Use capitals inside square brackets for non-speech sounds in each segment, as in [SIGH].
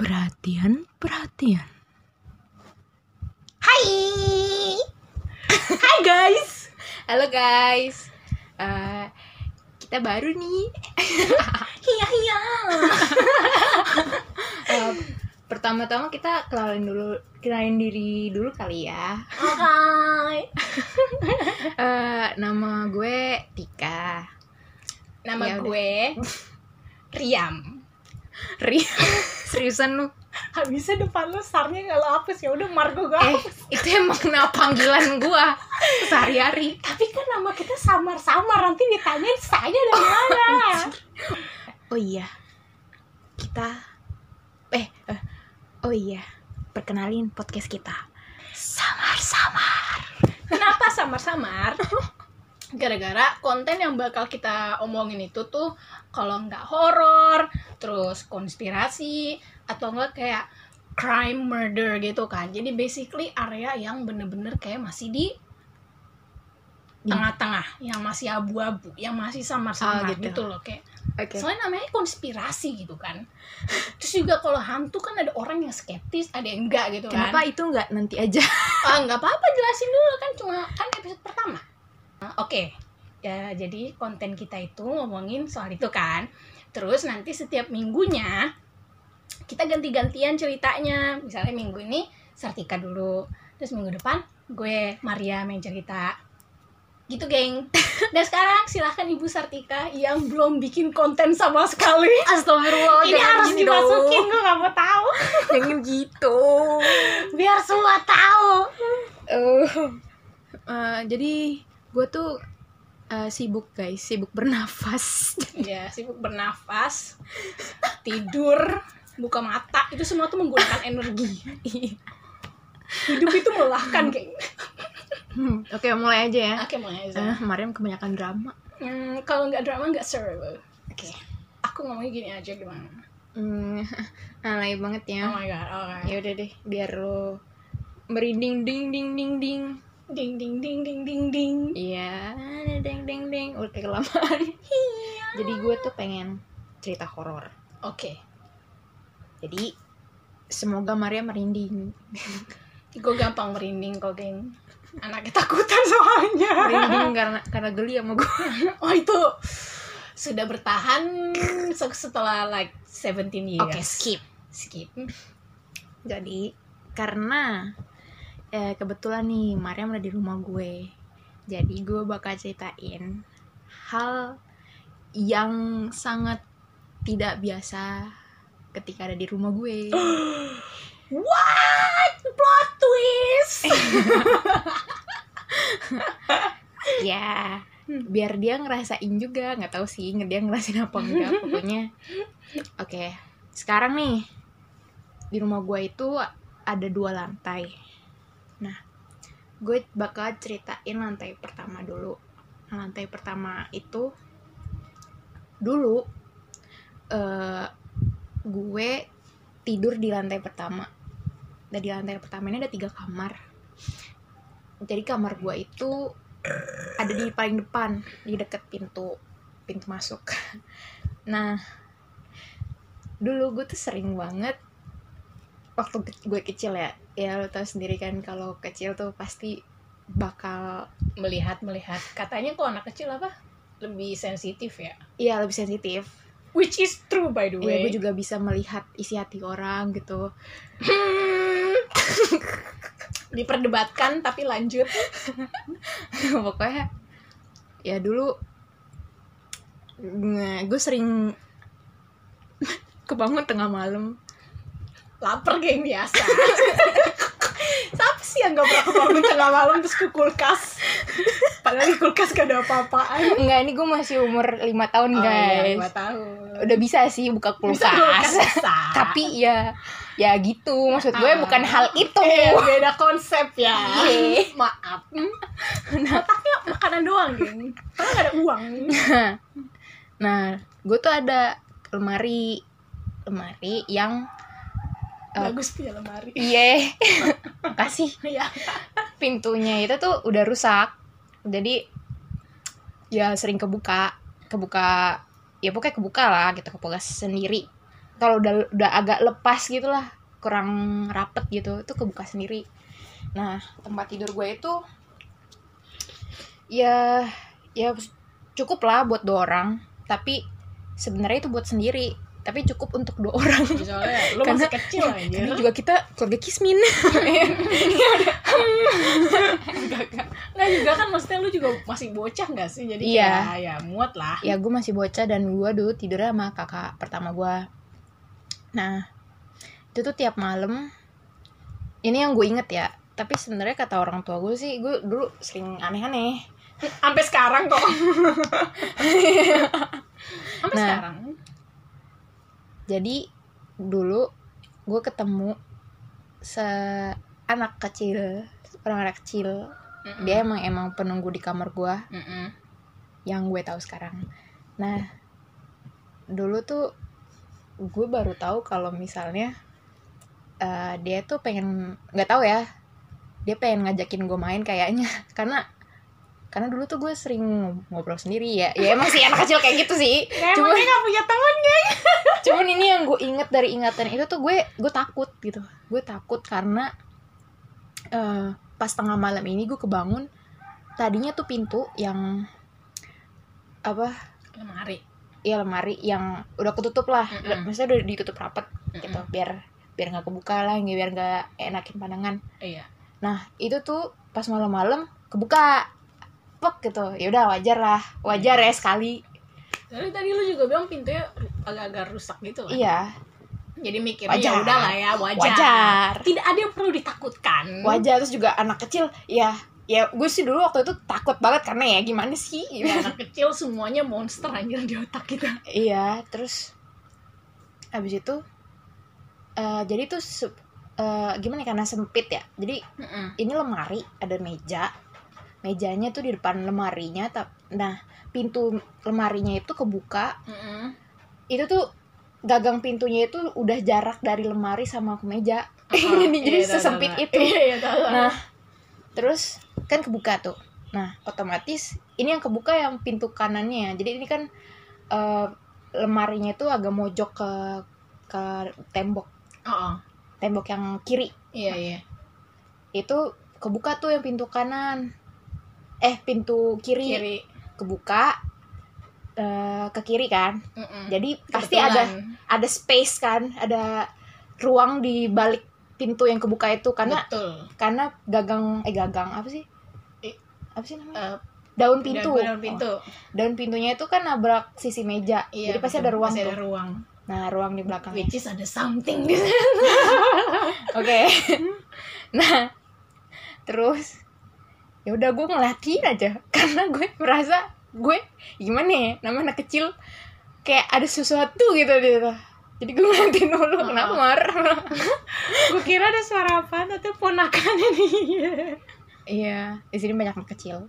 Perhatian, perhatian. Hai. Hai guys. Halo guys. Eh, kita baru nih. Iya iya. [LAUGHS] Eh, Pertama-tama kita kenalin dulu, kenalin diri dulu kali ya. Hai. [LAUGHS] Eh, nama gue Tika. Nama Ya gue Riam. Ri, [LAUGHS] seriusan lu? Habisnya depan lu sarnya kalau hapus ya udah Margo gak Eh, hapus. itu emang nama panggilan gua sehari-hari. Tapi kan nama kita samar-samar nanti ditanyain saya dari mana. [LAUGHS] Oh iya, kita, eh, eh, oh iya, perkenalin podcast kita. Samar-samar. Kenapa samar-samar? [LAUGHS] Gara-gara konten yang bakal kita omongin itu tuh kalau nggak horor, terus konspirasi, atau enggak kayak crime murder gitu kan. Jadi basically area yang bener-bener kayak masih di tengah-tengah, yang masih abu-abu, yang masih samar-samar Oh, gitu. gitu. loh kayak. Oke. Soalnya namanya konspirasi gitu kan. Terus juga kalau hantu kan ada orang yang skeptis, ada yang enggak gitu kan. Kenapa itu nggak nanti aja? Ah, nggak apa-apa jelasin dulu kan cuma kan episode pertama. Oke. Ya, jadi konten kita itu ngomongin soal itu kan. Terus nanti setiap minggunya kita ganti-gantian ceritanya. Misalnya minggu ini Sartika dulu. Terus minggu depan gue Maria yang cerita. Gitu, geng. [LAUGHS] Dan sekarang silahkan Ibu Sartika yang belum bikin konten sama sekali. Astagfirullah, Ini harus dimasukin, gue gak mau tahu. [LAUGHS] Jangan gitu. Biar semua tahu. Eh, eh, jadi gue tuh eh, sibuk guys, sibuk bernafas. [LAUGHS] ya sibuk bernafas tidur buka mata itu semua tuh menggunakan energi hidup itu melelahkan geng Hmm, Oke, mulai aja ya. oke mulai aja Eh, Mariam kebanyakan drama. Hmm, kalau nggak drama nggak seru oke aku ngomongnya gini aja gimana Hmm, [LAUGHS] alay banget ya. oh my god oke Ya udah deh, biar lo merinding ding ding ding ding. Ding ding ding ding ding ding Iya, ding ding ding. Udah kayak kelamaan. Jadi gue tuh pengen cerita horor. oke Jadi semoga Maria merinding. [LAUGHS] gue gampang merinding kok geng anak ketakutan soalnya Merinding karena karena geli sama gue. [LAUGHS] oh itu sudah bertahan se- setelah like 17 years Oke, skip. skip Jadi karena eh, kebetulan nih Mariam ada di rumah gue. Jadi gue bakal ceritain hal yang sangat tidak biasa ketika ada di rumah gue. [GASPS] What? Plot twist. [LAUGHS] ya, biar dia ngerasain juga, nggak tahu sih dia ngerasain apa enggak pokoknya. Oke, sekarang nih di rumah gue itu ada dua lantai. Nah, gue bakal ceritain lantai pertama dulu. Nah, lantai pertama itu dulu eh gue tidur di lantai pertama. Dan di lantai pertama ini ada tiga kamar. Jadi kamar gue itu ada di paling depan, di deket pintu pintu masuk. [LAUGHS] Nah, dulu gue tuh sering banget waktu gue kecil ya ya lo tau sendiri kan kalau kecil tuh pasti bakal Melihat melihat. Katanya kok anak kecil apa? Lebih sensitif ya. iya lebih sensitif Which is true by the Iya, way. gue juga bisa melihat isi hati orang gitu Hmm. [LAUGHS] Diperdebatkan tapi lanjut. [LAUGHS] pokoknya ya dulu gue sering [LAUGHS] kebangun tengah malam Laper geng biasa. [LAUGHS] Siapa sih yang gak pernah kebangun tengah malam terus ke kulkas? Padahal di kulkas gak ada apa-apaan. enggak ini gue masih umur lima tahun Oh iya, guys lima tahun. udah bisa sih buka Bisa kulkas kulkas bisa. [LAUGHS] tapi ya ya gitu maksud gue Ah. bukan hal itu Eh, beda konsep ya. Iya. Maaf. Otaknya makanan doang, geng. Karena gak ada uang. [LAUGHS] nah gue tuh ada lemari lemari yang Bagus punya lemari. iya. [LAUGHS] Kasih Iya. pintunya itu tuh udah rusak. Jadi ya sering kebuka. Kebuka ya pokoknya kebuka lah gitu kebuka sendiri. Kalau udah udah agak lepas gitu lah kurang rapet gitu itu kebuka sendiri. Nah tempat tidur gue itu ya ya cukup lah buat dua orang. Tapi sebenarnya itu buat sendiri tapi cukup untuk dua orang. Soalnya [LAUGHS] lu Karena- masih kecil aja karena juga kita keluarga kismin. [LAUGHS] Nggak juga kan maksudnya lu juga masih bocah nggak sih? Jadi Iya. ya, ya muat lah. Ya gue masih bocah dan gue dulu tidurnya sama kakak pertama gue nah itu tuh tiap malam ini yang gue inget ya tapi sebenarnya kata orang tua gue sih gue dulu sering aneh-aneh. Sampai sekarang kok. [LAUGHS] Sampai Nah. sekarang jadi dulu gue ketemu seanak kecil orang anak kecil dia emang emang penunggu di kamar gue yang gue tahu sekarang. Nah dulu tuh gue baru tahu kalau misalnya eh, dia tuh pengen nggak tahu ya dia pengen ngajakin gue main kayaknya. [LAUGHS] Karena karena dulu tuh gue sering ngobrol sendiri ya. Ya emang sih anak kecil kayak gitu sih. Ya, Cuma- emangnya gak punya teman geng. [LAUGHS] cuman ini yang gue inget dari ingatan itu tuh gue gue takut gitu. Gue takut karena eh, pas tengah malam ini gue kebangun tadinya tuh pintu yang apa lemari. ya lemari yang udah ketutup lah. Mm-mm. maksudnya udah ditutup rapet gitu biar biar nggak kebuka lah biar nggak enakin pandangan. Iya. Nah itu tuh pas malam-malam kebuka gitu ya udah wajar lah wajar ya sekali Jadi tadi lu juga bilang pintunya agak-agak rusak gitu kan? iya Jadi mikirnya Wajar. ya udah lah ya wajar. wajar Tidak ada yang perlu ditakutkan. wajar terus juga anak kecil ya ya gue sih dulu waktu itu takut banget karena ya gimana sih Ya, anak kecil semuanya monster anjir di otak kita. iya terus habis itu eh, jadi tuh eh, gimana ya, karena sempit ya jadi ini lemari ada meja mejanya tuh di depan lemarinya nah pintu lemarinya itu kebuka. Itu tuh gagang pintunya itu udah jarak dari lemari sama ke meja. Jadi- [LAUGHS] jadi Iya, tahu, sesempit itu. [LAUGHS] Iya, iya, nah terus kan kebuka tuh. Nah otomatis ini yang kebuka yang pintu kanannya jadi ini kan eh, lemarinya itu agak mojok ke ke tembok. Oh, oh. tembok yang kiri. Iya, iya. itu kebuka tuh yang pintu kanan eh pintu kiri, Kiri. kebuka eh, ke kiri kan Mm-mm. jadi pasti ada Kebetulan. ada space kan ada ruang di balik pintu yang kebuka itu karena betul. karena gagang eh gagang apa sih Eh, apa sih namanya Eh, daun pintu daun Oh, pintu. daun pintunya itu kan nabrak sisi meja Iya, jadi pasti betul. ada ruang Pasti ada tuh ruang. nah ruang di belakangnya Which is ada something di [LAUGHS] sana. Oke. [LAUGHS] nah, terus ya udah gue ngeliatin aja [LAUGHS] karena gue merasa gue gimana ya namanya anak kecil kayak ada sesuatu gitu di situ. Jadi gue ngeliatin dulu Ah. kenapa mar? [LAUGHS] Gue kira ada suara apa tapi ponakannya dia. Iya, di sini banyak anak kecil. [LAUGHS]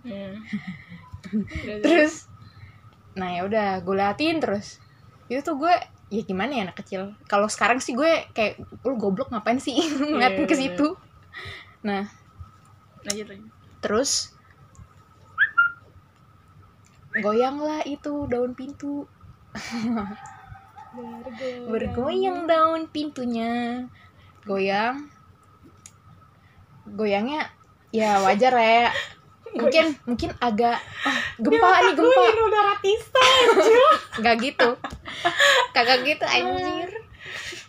Hmm. Terus, nah ya udah gue liatin terus. Itu tuh gue ya gimana ya anak kecil. Kalau sekarang sih gue kayak lu goblok ngapain sih ngeliatin ke Iya, iya. situ. Nah, lanjut lanjut. Terus goyanglah itu daun pintu. Bergoyang daun pintunya. Goyang. Goyangnya ya wajar ya. [LAUGHS] Mungkin mungkin agak ah, gempa nih gempa. Enggak [LAUGHS] gitu. Kagak gitu anjir.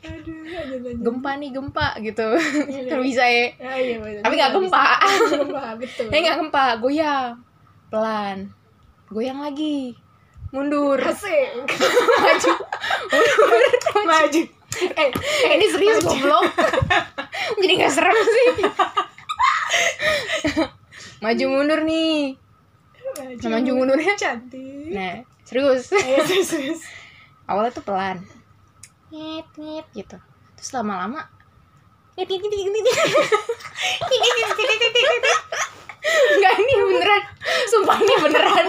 Aduh, lanjut. Gempa nih gempa gitu. Iya, [LAUGHS] Kan bisa ya. Ah, iya, betul. Tapi nggak gempa. Gempa, betul. Eh nggak gempa, goyang. Pelan. Goyang lagi. Mundur. Asik. [LAUGHS] maju mundur Maju. eh, eh, ini serius goblok [LAUGHS] jadi nggak serem sih maju mundur nih Maju. Maju mundurnya Cantik. nah serius terus. awalnya tuh pelan ngit ngit gitu terus lama-lama Enggak ini beneran. Sumpah ini beneran.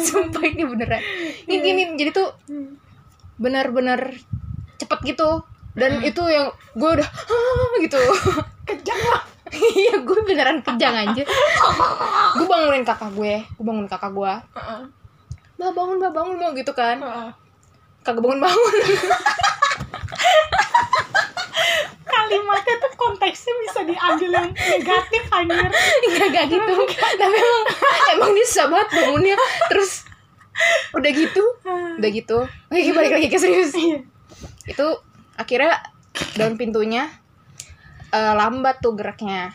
Sumpah ini beneran. Ini, ini, ini. jadi tuh Bener-bener cepet gitu. Dan itu yang gue udah ah, gitu. Kejang lah. Iya gue beneran kejang aja Gue bangunin kakak gue. Gue bangun kakak gue. Mbak bangun, mbak bangun, mau gitu kan kagak bangun bangun [LAUGHS] kalimatnya tuh konteksnya bisa diambil yang negatif anjir. [LAUGHS] Enggak, enggak gitu. Tapi emang Emang dia susah banget bangunnya. Terus Udah gitu Udah gitu. Oke balik lagi ke serius. Iya. Itu Akhirnya Daun pintunya eh, Lambat tuh geraknya.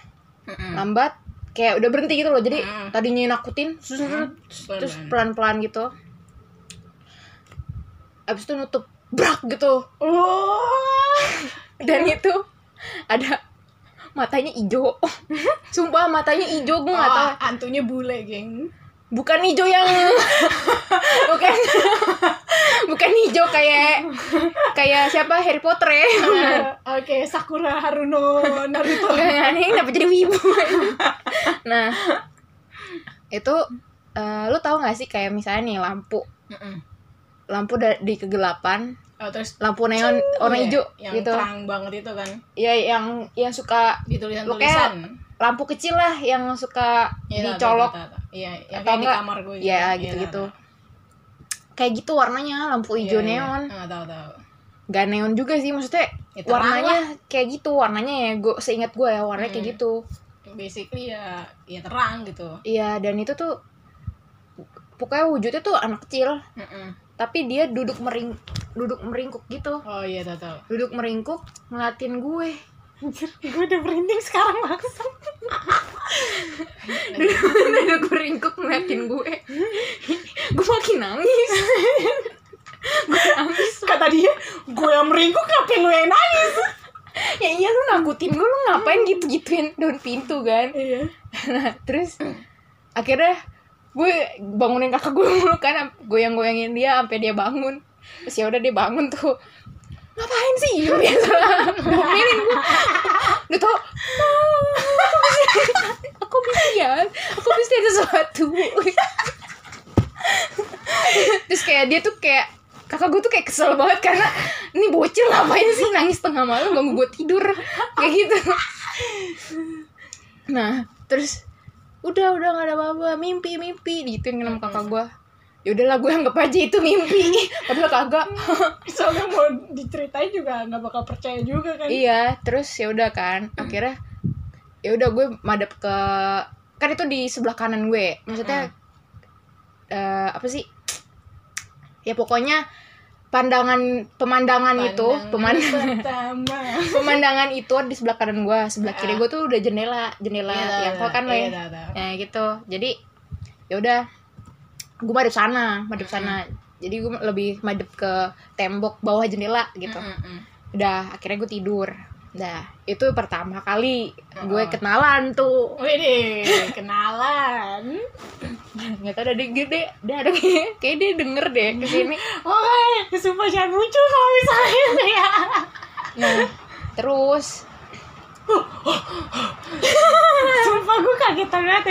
Lambat Kayak udah berhenti gitu loh. Jadi Mm. tadinya nakutin Terus, terus pelan-pelan gitu Abis itu nutup Brak gitu. Oh. Dan itu Ada Matanya hijau. Sumpah matanya hijau Gue gak tau oh, antunya bule geng. Bukan hijau yang bukan bukan hijau kayak kayak siapa? Harry Potter ya? Oke Sakura Haruno Naruto. Enggak, [LAUGHS] ini kenapa jadi wibu? Nah itu eh, lu tahu nggak sih kayak misalnya nih lampu lampu di kegelapan oh, terus lampu neon warna Iya, hijau yang gitu. terang banget itu kan? Ya yang yang suka di tulisan lampu kecil lah yang suka dicolok. iya yang atau kayak di kamar gue ya Iya, gitu-gitu. tahu, kayak gitu warnanya lampu tahu. hijau Iya, iya. neon. Ah, tahu tahu. Gak neon juga sih maksudnya Ya, warnanya kayak gitu warnanya ya gue seingat gue ya warnanya kayak Hmm. gitu. Basically ya ya terang gitu. Iya dan itu tuh pokoknya wujudnya tuh anak kecil. Mm-mm. Tapi dia duduk mering duduk meringkuk gitu. Oh iya tahu tahu. Duduk meringkuk ngeliatin gue. Anjir, gue udah merinding sekarang langsung. Duduk, duduk meringkuk ngeliatin gue. Gue makin nangis. Gue nangis. Kata dia gue yang meringkuk ngapain lu yang nangis? Ya iya lu nakutin gue lu ngapain gitu gituin daun pintu kan? Iya. Nah terus akhirnya gue bangunin kakak gue mulu kan goyang goyangin dia sampai dia bangun. Terus ya udah dia bangun tuh. Ngapain sih? Ya biasa. Ngomelin gue udah tau? Aku bisa ya? Aku bisa ada sesuatu. Terus kayak dia tuh kayak kakak gue tuh kayak kesel banget karena ini bocil ngapain sih? Nangis tengah malam ganggu gue tidur. Kayak gitu. Nah terus udah udah gak ada apa-apa. Mimpi mimpi. Gituin sama kakak gue ya udahlah gue anggap aja itu mimpi. [LAUGHS] Padahal kagak. Soalnya mau diceritain juga nggak bakal percaya juga kan. Iya terus ya udah kan. Akhirnya ya udah gue madep ke kan itu di sebelah kanan gue. Maksudnya eh, apa sih? Ya pokoknya pandangan pemandangan itu pemandangan [LAUGHS] [LAUGHS] pemandangan itu di sebelah kanan gue sebelah kiri gue tuh udah jendela jendela yang kau kan lo iya, ya. Tahu, tahu. ya gitu. Jadi ya udah gue madep sana madep sana. Jadi gue lebih madep ke tembok bawah jendela gitu. Udah akhirnya gue tidur Dah, itu pertama kali gue Oh. kenalan tuh. Wih, kenalan. [COUGHS] Nggak tau ada gede, dia ada kayak, dia denger deh ke sini. [LAUGHS] Oh, sumpah jangan muncul kalau misalnya ya. Nah, terus [COUGHS] Sumpah gue kaget banget.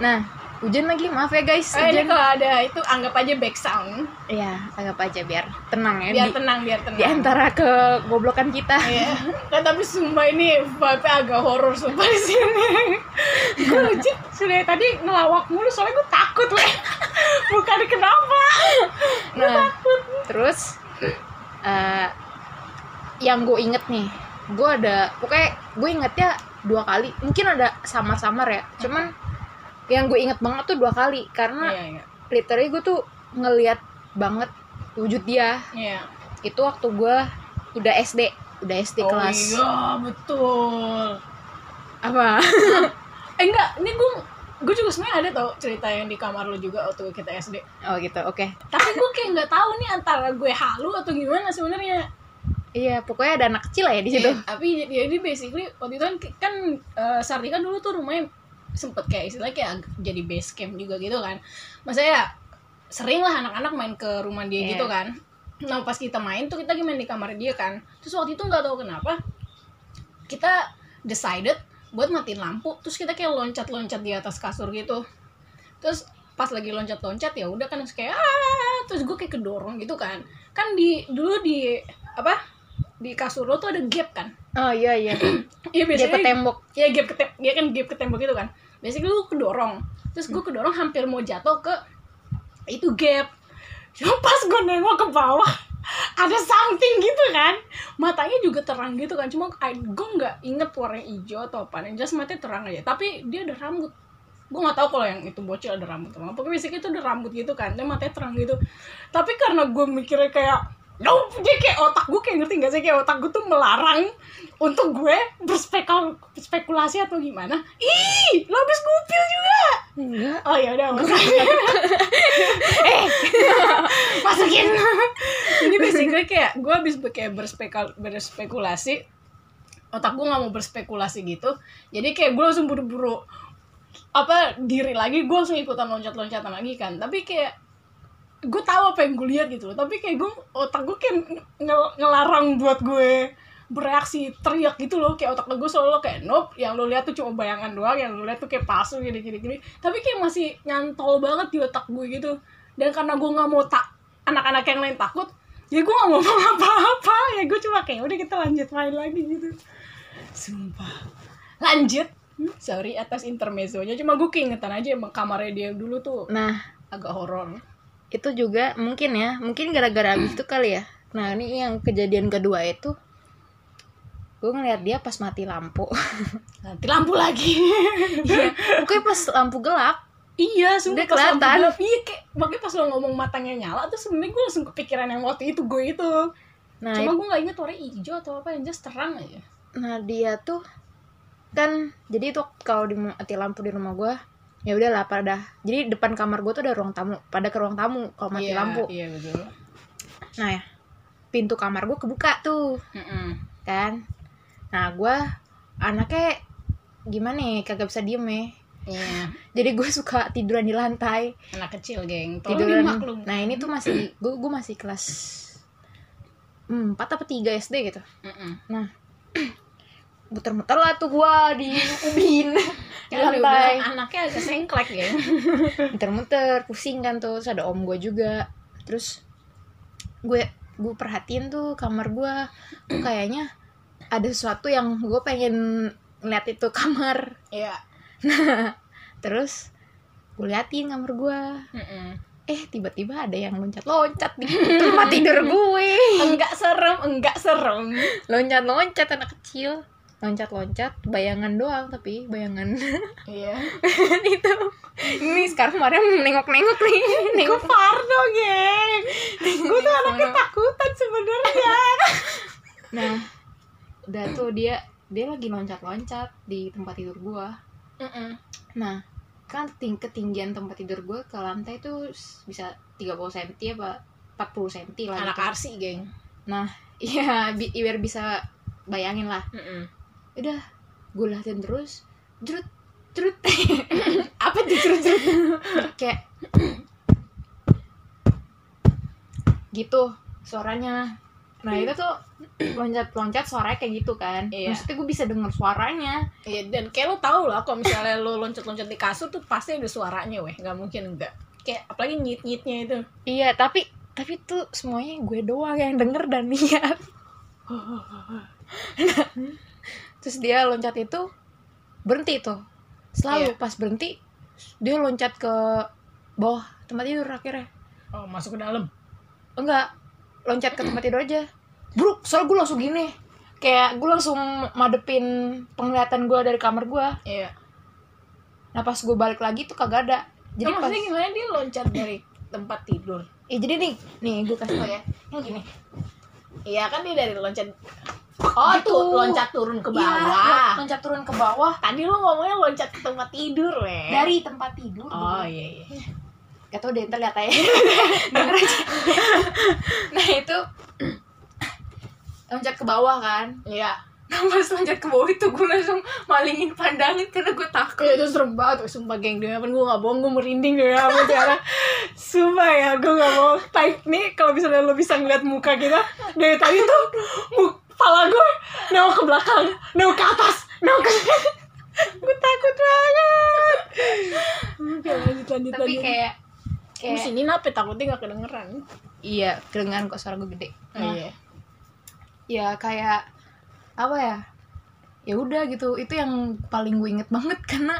Nah, hujan lagi, maaf ya guys. Oh, ini kalau ada itu anggap aja back sound. Iya, anggap aja biar tenang ya. Biar di, tenang, biar tenang. di antara kegoblokan kita. Iya. Nah, tapi sumpah ini vibe agak horor sumpah di sini. gue legit sudah tadi ngelawak mulu soalnya gue takut weh. Bukan kenapa. Nah, terus eh yang gue inget nih, gue ada pokoknya gue ingetnya dua kali, mungkin ada samar-samar ya. Cuman yang gue inget banget tuh dua kali karena Iya, iya. literally gue tuh ngeliat banget wujud dia. Iya. Itu waktu gue udah SD, udah SD Oh kelas iya, betul. apa? [LAUGHS] Eh enggak, ini gue gue juga sebenarnya ada tau cerita yang di kamar lu juga waktu kita SD. oh gitu, oke. Tapi gue kayak nggak tahu nih antara gue halu atau gimana sebenarnya. Iya, pokoknya ada anak kecil lah ya di situ. Iya, tapi jadi basically waktu itu kan kan eh, Sardi kan dulu tuh rumahnya sempet kayak istilahnya kayak jadi base camp juga gitu kan. Maksudnya sering lah anak-anak main ke rumah dia Iya. gitu kan. Nah pas kita main tuh kita main di kamar dia kan. Terus waktu itu nggak tahu kenapa kita decided buat matiin lampu. Terus kita kayak loncat-loncat di atas kasur gitu. Terus pas lagi loncat-loncat ya udah kan terus kayak ah terus gue kayak kedorong gitu kan. Kan di dulu di apa di kasur lo tuh ada gap kan. Oh iya iya. [CLEARS THROAT] Iya Dia ke tembok. Iya gap ke tem- ya kan gap ke tembok gitu kan. Biasanya lu kedorong. Terus gue kedorong hampir mau jatuh ke itu gap. cuma pas gue nengok ke bawah ada something gitu kan matanya juga terang gitu kan cuma gue nggak inget warna hijau atau apa yang jelas matanya terang aja tapi dia ada rambut gue nggak tahu kalau yang itu bocil ada rambut apa pokoknya basicnya itu ada rambut gitu kan dia matanya terang gitu tapi karena gue mikirnya kayak no dia kayak otak gue kayak ngerti gak sih? Kayak otak gue tuh melarang untuk gue berspekul berspekulasi atau gimana. Ih lo habis ngupil juga. Enggak. Oh ya udah [LAUGHS] eh [LAUGHS] masukin. Jadi basically kayak gue habis kayak berspekul berspekulasi. Otak gue nggak mau berspekulasi gitu. Jadi kayak gue langsung buru-buru apa diri lagi gue langsung ikutan loncat-loncatan lagi kan. Tapi kayak gue tahu apa yang gue lihat gitu loh. Tapi kayak gue otak gue kayak ngel- ngelarang buat gue bereaksi teriak gitu loh. Kayak otak gue selalu kayak nope yang lo lihat tuh cuma bayangan doang yang lo lihat tuh kayak palsu gini gini gini. Tapi kayak masih nyantol banget di otak gue gitu. Dan karena gue nggak mau tak anak-anak yang lain takut ya gue nggak mau [LAUGHS] apa-apa. Ya gue cuma kayak udah kita lanjut main lagi gitu. Sumpah. Lanjut. Hmm, sorry atas intermezzonya. Cuma gue keingetan aja emang kamarnya dia dulu tuh nah. agak horor itu juga mungkin ya mungkin gara-gara abis itu kali ya. Nah ini yang kejadian kedua itu gue ngeliat dia pas mati lampu. [LAUGHS] Nanti lampu lagi. Iya, pokoknya pas lampu gelap. Iya sumpah Udah pas lampu kelihatan. gelap, iya kayak makanya pas lo ngomong matanya nyala tuh sebenarnya gue langsung kepikiran yang waktu itu gue itu. Nah cuma gue nggak inget warna hijau atau apa yang just terang aja. Nah dia tuh kan jadi tuh kalau di mati lampu di rumah gue ya udahlah pada jadi depan kamar gue tuh ada ruang tamu pada ke ruang tamu kalau mati Iya, lampu. iya betul. Nah ya. Pintu kamar gue kebuka tuh. Mm-mm. kan? Nah gue anaknya gimana ya kagak bisa diem ya. Iya, [LAUGHS] jadi gue suka tiduran di lantai. Anak kecil geng. Tolong tiduran. dimaklum. Nah ini tuh masih [CLEARS THROAT] gue gue masih kelas empat apa tiga SD gitu. Mm-mm. nah [CLEARS THROAT] muter-muter lah tuh gue di ubin di lantai anaknya agak sengklek ya. [LAUGHS] Muter-muter pusing kan tuh terus ada om gue juga. Terus gue gue perhatiin tuh kamar gue tuh kayaknya ada sesuatu yang gue pengen ngeliat itu kamar. Iya. terus gue liatin kamar gue Mm-mm. eh tiba-tiba ada yang loncat-loncat di tempat [LAUGHS] tidur gue. Enggak serem enggak serem. Loncat-loncat anak kecil loncat-loncat bayangan doang tapi bayangan. [LAUGHS] Iya. Itu. Ini sekarang kemarin nengok-nengok nih. [LAUGHS] Gue nengok. Fardo geng. Gue tuh anaknya takutan sebenarnya. [LAUGHS] Nah udah tuh dia dia lagi loncat-loncat di tempat tidur gua. Mm-mm. nah kan ting ketinggian tempat tidur gua ke lantai tuh bisa 30 cm apa 40 cm lah anak gitu. arsi geng. Nah iya bi- biar bisa bayangin lah. Mm-mm. Udah gue liatin terus. Jerut jerut. [LAUGHS] Apa tuh jerut jerut? Kayak gitu suaranya. Nah itu tuh loncat loncat suaranya kayak gitu kan. Iya. maksudnya gue bisa denger suaranya. Iya dan kayak lo tau lah kalau misalnya lo loncat-loncat di kasur tuh pasti ada suaranya weh. Nggak mungkin enggak kayak apalagi nyit-nyitnya itu. Iya tapi tapi tuh semuanya gue doang yang denger dan lihat [LAUGHS] terus dia loncat itu berhenti tuh. Selalu Iya. pas berhenti dia loncat ke bawah tempat tidur akhirnya. Oh masuk ke dalam? Enggak loncat ke tempat tidur aja. Bruk soalnya gue langsung gini. Kayak gue langsung madepin penglihatan gue dari kamar gue iya. Nah pas gue balik lagi tuh kagak ada. Jadi jadi pas maksudnya gimana dia loncat dari tempat tidur? Eh, jadi nih nih gue kasih tau ya. Yang gini. Iya kan dia dari loncat oh Gitu, loncat turun ke Iya, bawah. loncat turun ke bawah. Tadi lo ngomongnya loncat ke tempat tidur weh dari tempat tidur oh iya iya. Gak tau deh, ntar lihat [LAUGHS] aja. Nah itu Loncat ke bawah kan? Iya. Nah pas loncat ke bawah itu gue langsung malingin pandangan Karena gue takut. Ya, itu serem banget, sumpah geng demi apa gue gak bohong, gue merinding demi apa cara? Sumpah ya, gue gak mau Type nih, kalau misalnya lo bisa ngeliat muka kita Dari tadi tuh, mu- kepala gue nengok ke belakang, nengok ke atas, nengok ke Gue takut banget. Oke lanjut, lanjut, Tapi lanjut. kayak Di Kayak sini nape takutnya gak kedengeran. Iya kedengeran kok suara gue gede. Nah, Iya Ya kayak Apa ya? Ya udah gitu. Itu yang paling gue inget banget karena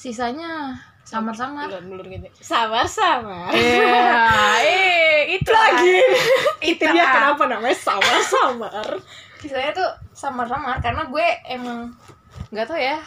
sisanya Samar-samar. Ulur gitu. Samar-samar. Iya, eh, itu Lagi. [LAUGHS] Itu Itu dia kenapa namanya samar-samar. Saya tuh samar-samar karena gue emang nggak tau ya.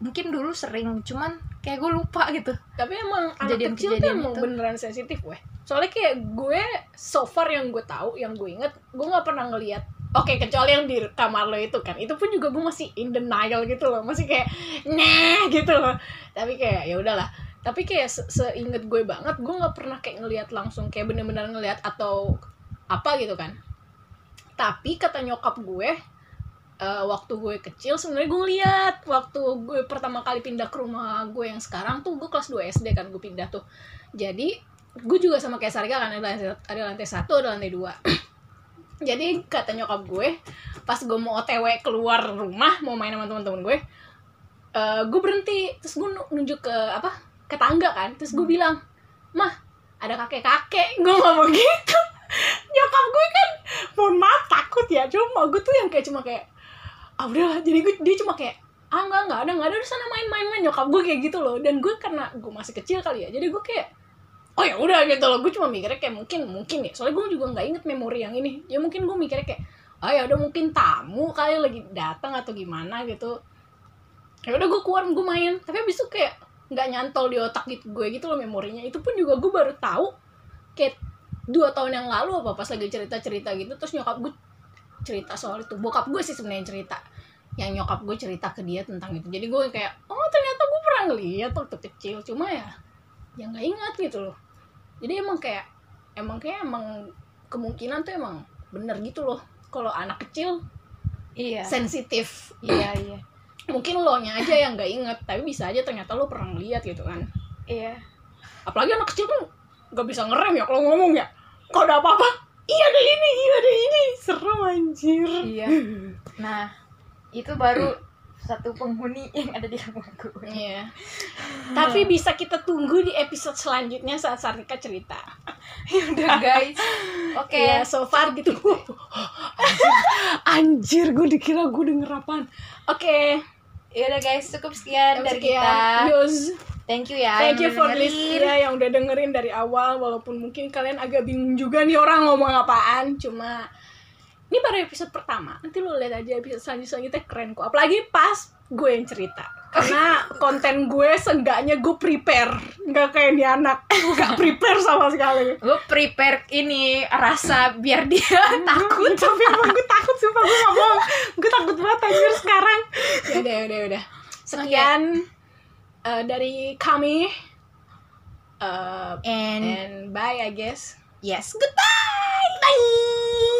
Mungkin dulu sering, cuman kayak gue lupa gitu. Tapi emang anak Kejadian- kecil tuh emang itu. beneran sensitif weh. Soalnya kayak gue so far yang gue tahu, yang gue inget, gue nggak pernah ngeliat. Oke, kecuali yang di kamar lo itu kan. Itu pun juga gue masih in denial gitu loh. Masih kayak nah gitu loh. Tapi kayak ya udahlah. Tapi kayak se seinget gue banget, gue nggak pernah kayak ngeliat langsung kayak bener-bener ngeliat atau apa gitu kan. Tapi kata nyokap gue, eh, waktu gue kecil sebenarnya gue ngeliat waktu gue pertama kali pindah ke rumah gue yang sekarang tuh gue kelas 2 SD kan gue pindah tuh jadi gue juga sama kayak Sarga kan ada lantai satu ada lantai dua [CLEARS THROAT] jadi kata nyokap gue pas gue mau otw keluar rumah mau main sama teman-teman gue eh, gue berhenti. Terus gue nu- nunjuk ke apa ke tangga kan. Terus gue bilang mah ada kakek kakek gue ngomong [LAUGHS] gitu. Nyokap gue kan mohon maaf takut ya. Cuma gue tuh yang kayak cuma kayak ah udahlah jadi gue dia cuma kayak ah enggak enggak ada enggak ada di sana main-main. Main nyokap gue kayak gitu loh. Dan gue karena gue masih kecil kali ya jadi gue kayak oh ya udah gitu loh. Gue cuma mikirnya kayak mungkin mungkin ya. Soalnya gue juga nggak inget memori yang ini. Ya mungkin gue mikirnya kayak oh ya udah mungkin tamu kali lagi datang atau gimana gitu. Ya udah gue keluar gue main. Tapi abis itu kayak nggak nyantol di otak gitu gue gitu loh memorinya. Itu pun juga gue baru tahu kayak dua tahun yang lalu apa pas lagi cerita cerita gitu. Terus nyokap gue cerita soal itu. Bokap gue sih sebenarnya yang cerita. Yang nyokap gue cerita ke dia tentang itu. Jadi gue kayak oh ternyata gue pernah ngeliat waktu kecil. Cuma ya ya nggak ingat gitu loh jadi emang kayak emang kayak emang kemungkinan tuh emang bener gitu loh kalau anak kecil Iya. sensitif iya, iya. [CLEARS THROAT] mungkin lo nya aja yang nggak inget tapi bisa aja ternyata lo pernah ngeliat gitu kan Iya. apalagi anak kecil kan nggak bisa ngerem ya kalau ngomong ya kalau ada apa-apa iya ada ini iya ada ini serem anjir Iya. Nah, itu baru [CLEARS THROAT] satu penghuni [LAUGHS] yang ada di rumah gue. Iya. Tapi bisa kita tunggu di episode selanjutnya saat Sarika cerita. [LAUGHS] Udah guys. Oke. Iya, so far gitu. anjir, anjir gue dikira gue denger apaan. Oke, Ya udah guys, cukup sekian dari sekian. kita. Yus. Thank you ya. Thank you for listening ya yang udah dengerin dari awal walaupun mungkin kalian agak bingung juga nih orang ngomong apaan cuma ini baru episode pertama. Nanti lo lihat aja episode selanjutnya selanjutnya keren kok. Apalagi pas gue yang cerita. Karena konten gue seenggaknya gue prepare. Nggak kayak ini anak. Nggak prepare sama sekali. Gue prepare ini rasa biar dia [LAUGHS] takut. tapi emang gue takut sumpah. Gue gak mau gue takut banget anjir sekarang. Ya udah ya udah udah. Sekian eh, dari kami. Eh, And and bye I guess. yes, goodbye. Bye.